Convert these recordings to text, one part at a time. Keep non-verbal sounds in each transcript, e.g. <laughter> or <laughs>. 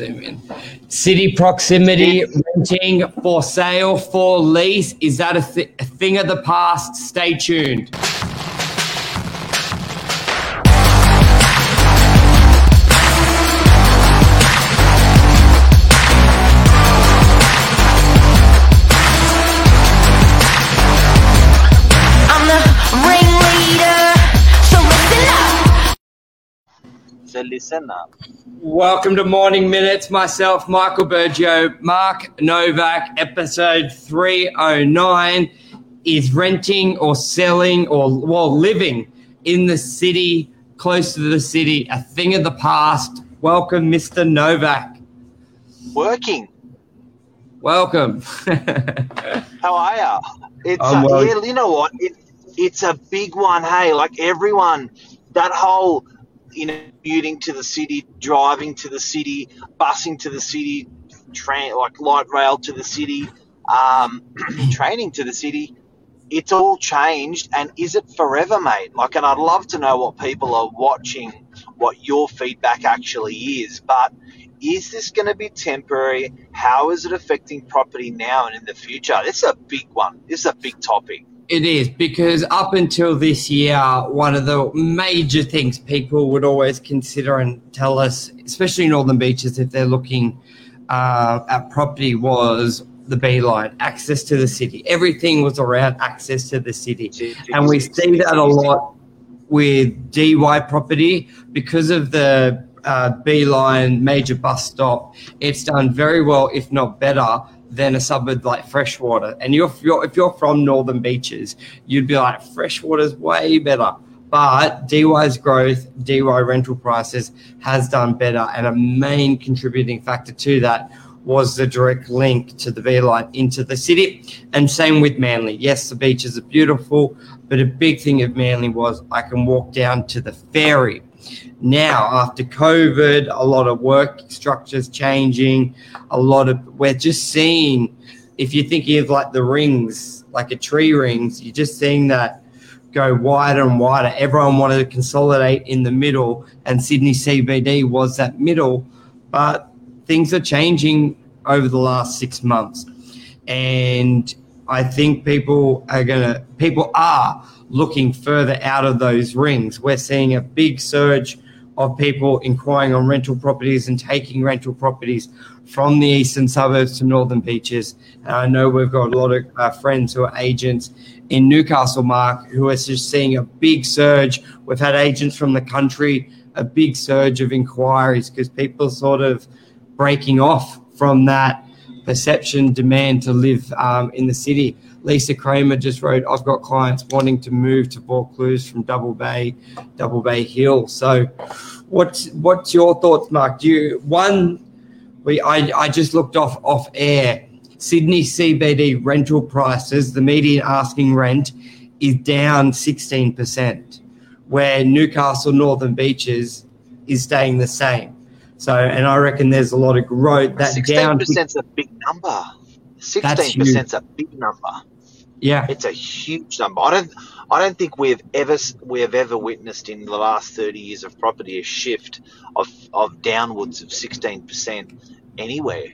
zoom in. City proximity, renting, for sale, for lease. Is that a, th- a thing of the past? Stay tuned. So listen up. Welcome to Morning Minutes. Myself, Michael Bergio, Mark Novak, episode 309 is renting or selling or well living in the city, close to the city, a thing of the past. Welcome, Mr. Novak. Working. Welcome. <laughs> How are ya? It's uh, well. yeah, you know what? It, it's a big one. Hey, like everyone, that whole you know commuting to the city, driving to the city, busing to the city, train like light rail to the city, um, <clears throat> training to the city. It's all changed, and is it forever, mate? Like, and I'd love to know what people are watching, what your feedback actually is. But is this going to be temporary? How is it affecting property now and in the future? Is a big one. This is a big topic. It is because up until this year, one of the major things people would always consider and tell us, especially Northern Beaches, if they're looking uh, at property, was the B line, access to the city. Everything was around access to the city. And we see that a lot with Dee Why property because of the uh, B line major bus stop. It's done very well, if not better, than a suburb like Freshwater. And you're, if you're if you're from Northern Beaches, you'd be like Freshwater's way better. But Dee Why's growth, DY rental prices has done better, and a main contributing factor to that was the direct link to the B line into the city. And same with Manly. Yes, the beaches are beautiful, but a big thing of Manly was I can walk down to the ferry. Now, after COVID, a lot of work structures changing, a lot of we're just seeing if you're thinking of like the rings, like a tree rings, you're just seeing that go wider and wider. Everyone wanted to consolidate in the middle, and Sydney CBD was that middle, but things are changing over the last six months. And I think people are gonna people are looking further out of those rings. We're seeing a big surge of people inquiring on rental properties and taking rental properties from the eastern suburbs to northern beaches. And I know we've got a lot of uh, friends who are agents in Newcastle, Mark, who are just seeing a big surge. We've had agents from the country, a big surge of inquiries because people are sort of breaking off from that perception demand to live um, in the city. Lisa Kramer just wrote, I've got clients wanting to move to Vaucluse from Double Bay, Double Bay Hill. So what's what's your thoughts, Mark? Do you one we I, I just looked off off air. Sydney CBD rental prices, the median asking rent is down 16%, where Newcastle Northern Beaches is staying the same. So, and I reckon there's a lot of growth. That Sixteen down, percent is a big number. Sixteen huge. percent is a big number. yeah, It's a huge number. I don't. I don't think we've ever we have ever witnessed in the last thirty years of property a shift of of downwards of sixteen percent anywhere.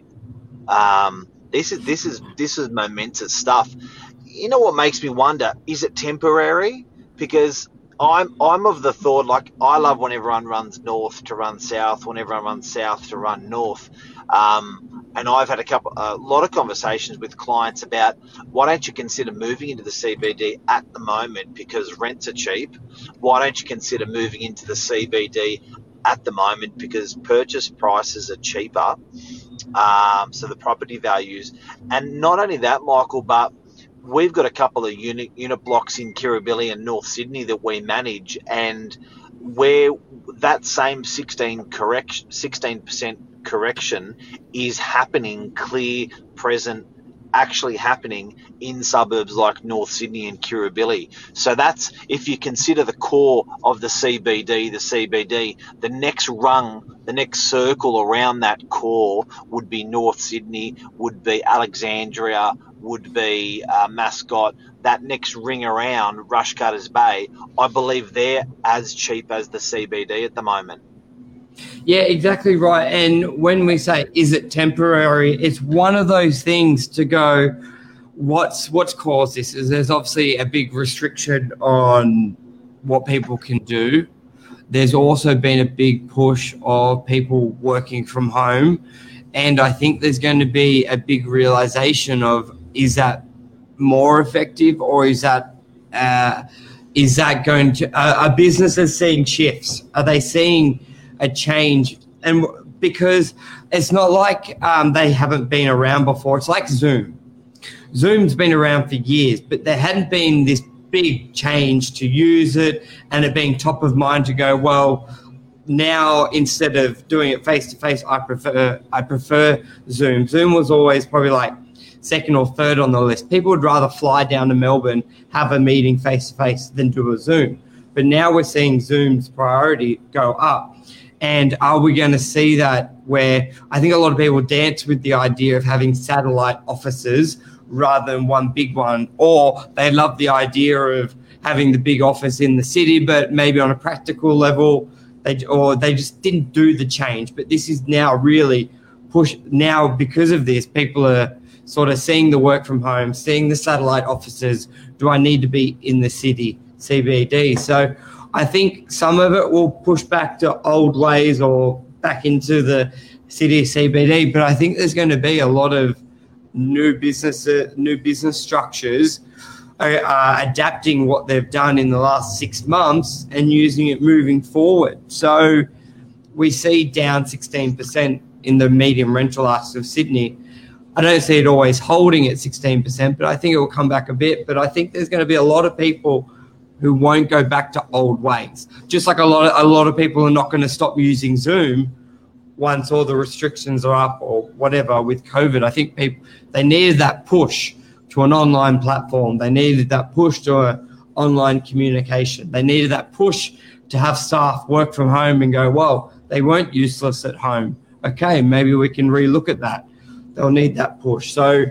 Um, this is this is this is momentous stuff. You know what makes me wonder? Is it temporary? Because I'm I'm of the thought like I love when everyone runs north to run south, when everyone runs south to run north. Um, and I've had a couple, a lot of conversations with clients about why don't you consider moving into the CBD at the moment because rents are cheap. Why don't you consider moving into the CBD at the moment because purchase prices are cheaper. Um, so the property values, and not only that, Michael, but we've got a couple of unit unit blocks in Kirribilli and North Sydney that we manage, and where that same 16 correction, 16% correction is happening, clear, present, actually happening in suburbs like North Sydney and Kirribilli. So that's if you consider the core of the CBD, the CBD, the next rung, the next circle around that core would be North Sydney, would be Alexandria, would be uh, Mascot. That next ring around Rushcutters Bay, I believe they're as cheap as the CBD at the moment. Yeah, exactly right. And when we say is it temporary, it's one of those things to go. What's what's caused this? Is there's obviously a big restriction on what people can do. There's also been a big push of people working from home, and I think there's going to be a big realization of is that more effective or is that uh, is that going to uh, are businesses seeing shifts? Are they seeing a change? And because it's not like um, they haven't been around before. It's like Zoom. Zoom's been around for years, but there hadn't been this big change to use it and it being top of mind to go well now instead of doing it face to face i prefer i prefer zoom zoom was always probably like second or third on the list. People would rather fly down to melbourne have a meeting face to face than do a zoom. But now we're seeing zoom's priority go up. And are we going to see that where i think a lot of people dance with the idea of having satellite offices rather than one big one, or they love the idea of having the big office in the city, but maybe on a practical level, they or they just didn't do the change. But this is now really push now because of this, people are sort of seeing the work from home, seeing the satellite offices. Do I need to be in the city CBD? So I think some of it will push back to old ways or back into the city CBD, but I think there's going to be a lot of new business uh, new business structures are, are adapting what they've done in the last six months and using it moving forward. So we see down 16% in the medium rental asks of Sydney. I don't see it always holding at 16%, but I think it will come back a bit. But I think there's going to be a lot of people who won't go back to old ways. Just like a lot of a lot of people are not going to stop using Zoom once all the restrictions are up or whatever with COVID. I think people they needed that push to an online platform. They needed that push to online communication. They needed that push to have staff work from home and go, well, they weren't useless at home. Okay, maybe we can relook at that. They'll need that push. So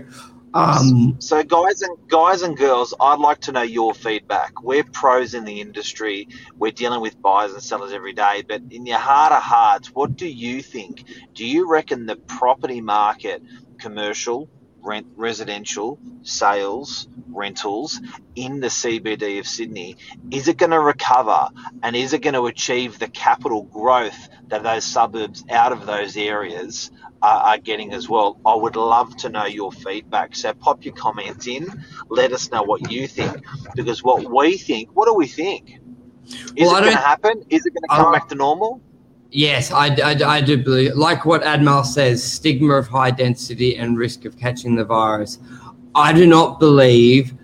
um, so, guys and guys and girls, I'd like to know your feedback. We're pros in the industry. We're dealing with buyers and sellers every day. But in your heart of hearts, what do you think? Do you reckon the property market, commercial, rent, residential, sales, rentals in the CBD of Sydney, is it going to recover and is it going to achieve the capital growth that those suburbs out of those areas are, are getting as well? I would love to know your feedback. So pop your comments in. Let us know what you think because what we think, what do we think? Is well, it going to happen? Is it going to come back to normal? Yes, I, I, I, do believe, like what Admal says, stigma of high density and risk of catching the virus. I do not believe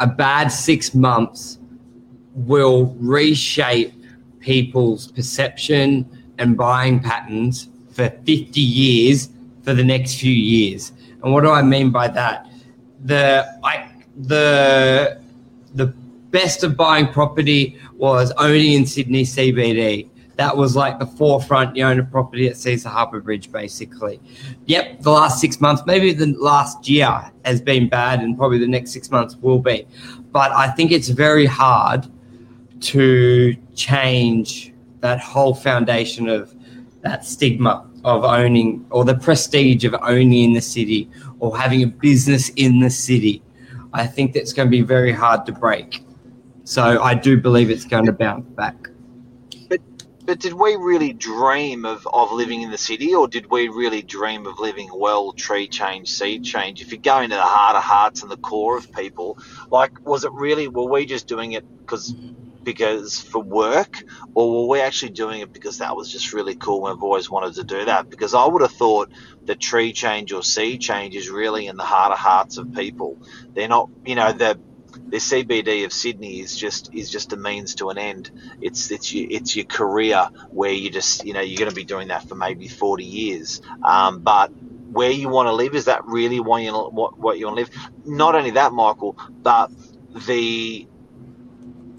a bad six months will reshape people's perception and buying patterns for 50 years for the next few years. And what do I mean by that? The I, the the best of buying property was only in Sydney CBD that was like the forefront. You own a property at Caesar Harbour Bridge, basically. Yep, the last six months, maybe the last year has been bad, and probably the next six months will be. But I think it's very hard to change that whole foundation of that stigma of owning or the prestige of owning in the city or having a business in the city. I think that's going to be very hard to break. So I do believe it's going to bounce back. But did we really dream of, of living in the city, or did we really dream of living well, tree change, sea change? If you go into the heart of hearts and the core of people, like, was it really, were we just doing it because because for work, or were we actually doing it because that was just really cool and we've always wanted to do that? Because I would have thought that tree change or sea change is really in the heart of hearts of people. They're not, you know, the the CBD of Sydney is just is just a means to an end. It's it's your it's your career where you just you know you're going to be doing that for maybe 40 years. Um, but where you want to live is that really what you what, what you want to live? Not only that, Michael, but the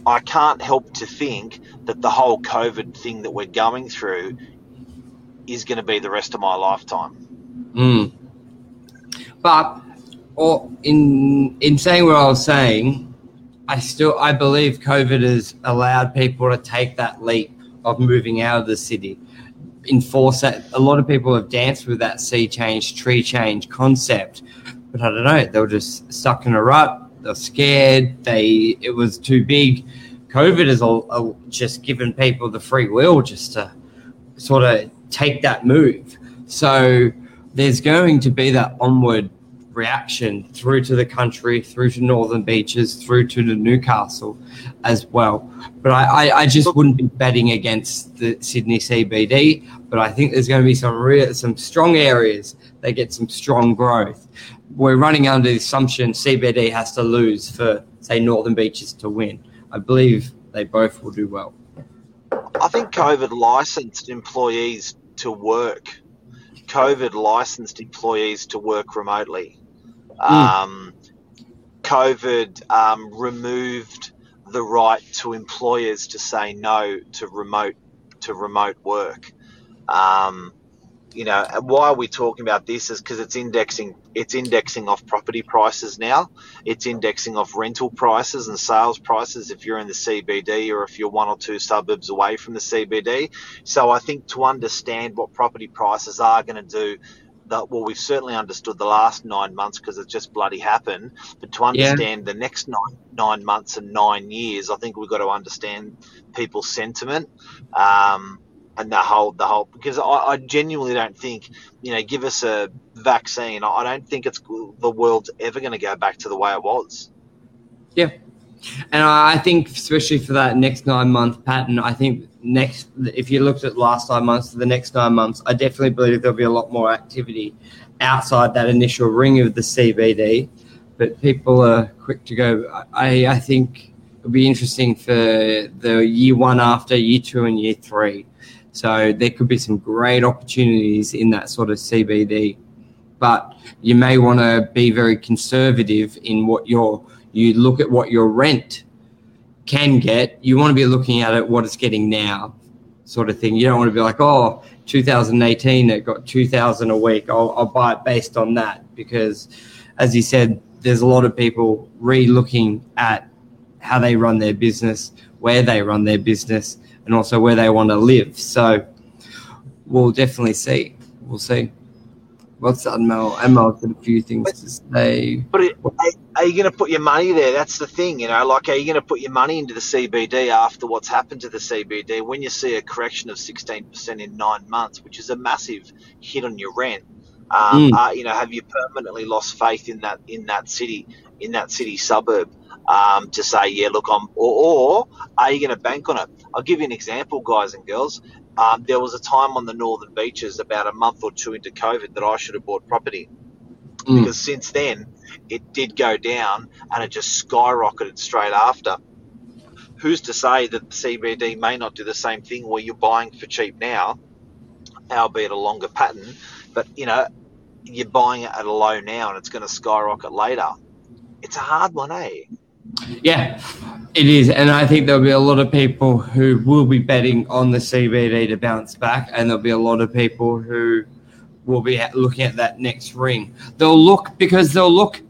I can't help to think that the whole COVID thing that we're going through is going to be the rest of my lifetime. Mm. But or in in saying what I was saying, I still I believe COVID has allowed people to take that leap of moving out of the city. enforce that. A lot of people have danced with that sea change, tree change concept, but I don't know. They were just stuck in a rut. They're scared. They it was too big. COVID has just given people the free will just to sort of take that move. So there's going to be that onward reaction through to the country, through to Northern Beaches, through to the Newcastle as well. But I, I, I just wouldn't be betting against the Sydney CBD. But I think there's going to be some real, some strong areas that get some strong growth. We're running under the assumption CBD has to lose for say Northern Beaches to win. I believe they both will do well. I think COVID licensed employees to work. COVID licensed employees to work remotely. Um, COVID um, removed the right to employers to say no to remote to remote work. Um, you know, why are we talking about this? Is because it's indexing. It's indexing off property prices now. It's indexing off rental prices and sales prices if you're in the CBD or if you're one or two suburbs away from the CBD. So I think to understand what property prices are going to do, that well, we've certainly understood the last nine months because it's just bloody happened. But to understand the next nine nine months and nine years, I think we've got to understand people's sentiment. Um, and the whole, the whole, because I, I genuinely don't think, you know, give us a vaccine. I don't think it's the world's ever going to go back to the way it was. Yeah. And I think, especially for that next nine month pattern, I think next, if you looked at last nine months to the next nine months, I definitely believe there'll be a lot more activity outside that initial ring of the CBD. But people are quick to go. I, I think it'll be interesting for the year one after, year two, and year three. So there could be some great opportunities in that sort of CBD. But you may want to be very conservative in what your you look at what your rent can get. You want to be looking at it what it's getting now, sort of thing. You don't want to be like, oh, 2018 it got 2,000 a week. I'll, I'll buy it based on that because, as you said, there's a lot of people re-looking at how they run their business, where they run their business, and also where they want to live. So we'll definitely see. We'll see. What's that, Mel? Mel's got a few things to say. But it, are, are you going to put your money there? That's the thing, you know. Like, are you going to put your money into the CBD after what's happened to the CBD? When you see a correction of 16% in nine months, which is a massive hit on your rent, um, Mm. uh, you know, have you permanently lost faith in that in that city in that city suburb um, to say, yeah, look, I'm, or, or are you going to bank on it? I'll give you an example, guys and girls. Um, there was a time on the northern beaches about a month or two into COVID that I should have bought property Mm. because since then it did go down and it just skyrocketed straight after. Who's to say that the CBD may not do the same thing where you're buying for cheap now, albeit a longer pattern, but you know you're buying it at a low now and it's going to skyrocket later. It's a hard one, eh? Yeah, it is. And I think there'll be a lot of people who will be betting on the CBD to bounce back, and there'll be a lot of people who will be looking at that next ring. They'll look because they'll look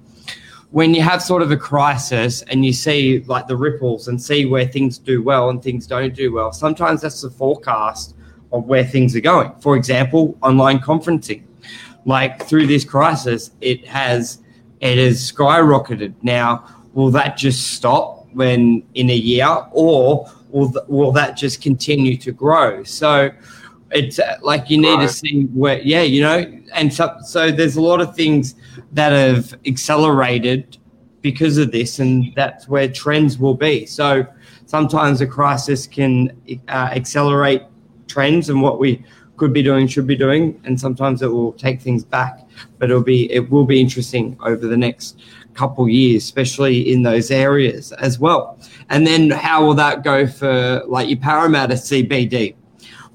when you have sort of a crisis and you see like the ripples and see where things do well and things don't do well. Sometimes that's the forecast of where things are going. For example, online conferencing. Like through this crisis, it has it has skyrocketed. Now, will that just stop when in a year, or will th- will that just continue to grow? So it's uh, like you need Right. to see where, yeah, you know, and so so there's a lot of things that have accelerated because of this, and that's where trends will be. So sometimes a crisis can uh, accelerate trends and what we could be doing, should be doing, and sometimes it will take things back. But it'll be it will be interesting over the next couple years, especially in those areas as well. And then how will that go for like your Parramatta CBD?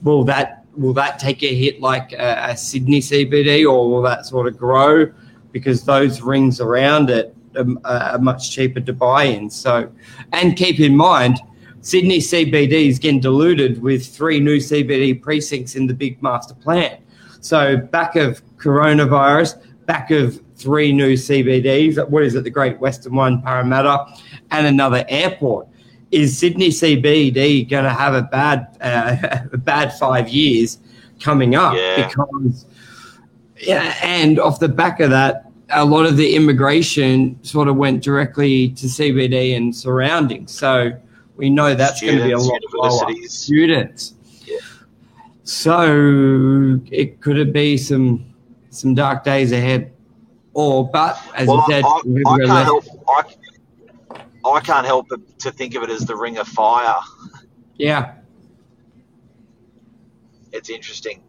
Will that will that take a hit like a, a Sydney CBD, or will that sort of grow because those rings around it are, are much cheaper to buy in? So, and keep in mind. Sydney CBD is getting diluted with three new CBD precincts in the big master plan. So back of coronavirus, back of three new CBDs. What is it? The Great Western One, Parramatta, and another airport. Is Sydney CBD going to have a bad, uh, <laughs> a bad five years coming up Yeah. because yeah, and off the back of that, a lot of the immigration sort of went directly to CBD and surroundings. So we know that's going to be a lot lower. Students. Yeah. So it could it be some some dark days ahead, or but as Well, you said, I, I can't help. I, can't help but to think of it as the ring of fire. yeah, It's interesting.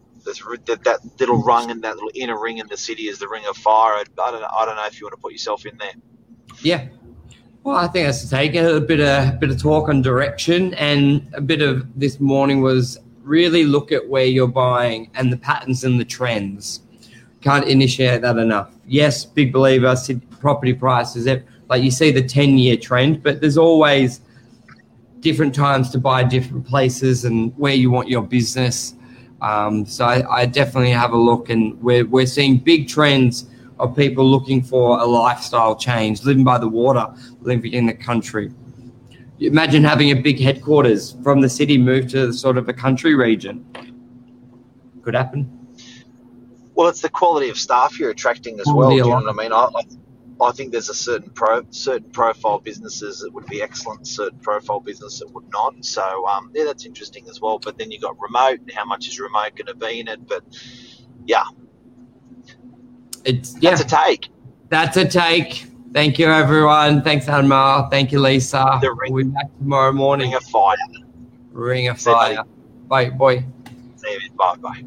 R- that, that little rung and that little inner ring in the city is the ring of fire. I, I don't know. I don't know if you want to put yourself in there. Yeah. Well, I think that's to take. A bit of bit of talk on direction, and a bit of this morning was really look at where you're buying and the patterns and the trends. Can't initiate that enough. Yes, big believer. Property prices, eh, like you see the ten year trend, but there's always different times to buy different places and where you want your business. Um, so I, I definitely have a look, and we're we're seeing big trends of people looking for a lifestyle change, living by the water, living in the country. Imagine having a big headquarters from the city move to sort of a country region. Could happen. Well, it's the quality of staff you're attracting as well. Do you know what I mean? I, I, think there's a certain pro, certain profile businesses that would be excellent, certain profile business that would not. So um, yeah, that's interesting as well. But then you've got remote. and How much is remote going to be in it? But yeah, It's yeah, that's a take. that's a take. Thank you, everyone. Thanks, Anmar. Thank you, Lisa. The ring- we'll be back tomorrow morning. Ring of fire. Ring of fire. Bye, boy. See you. Bye bye.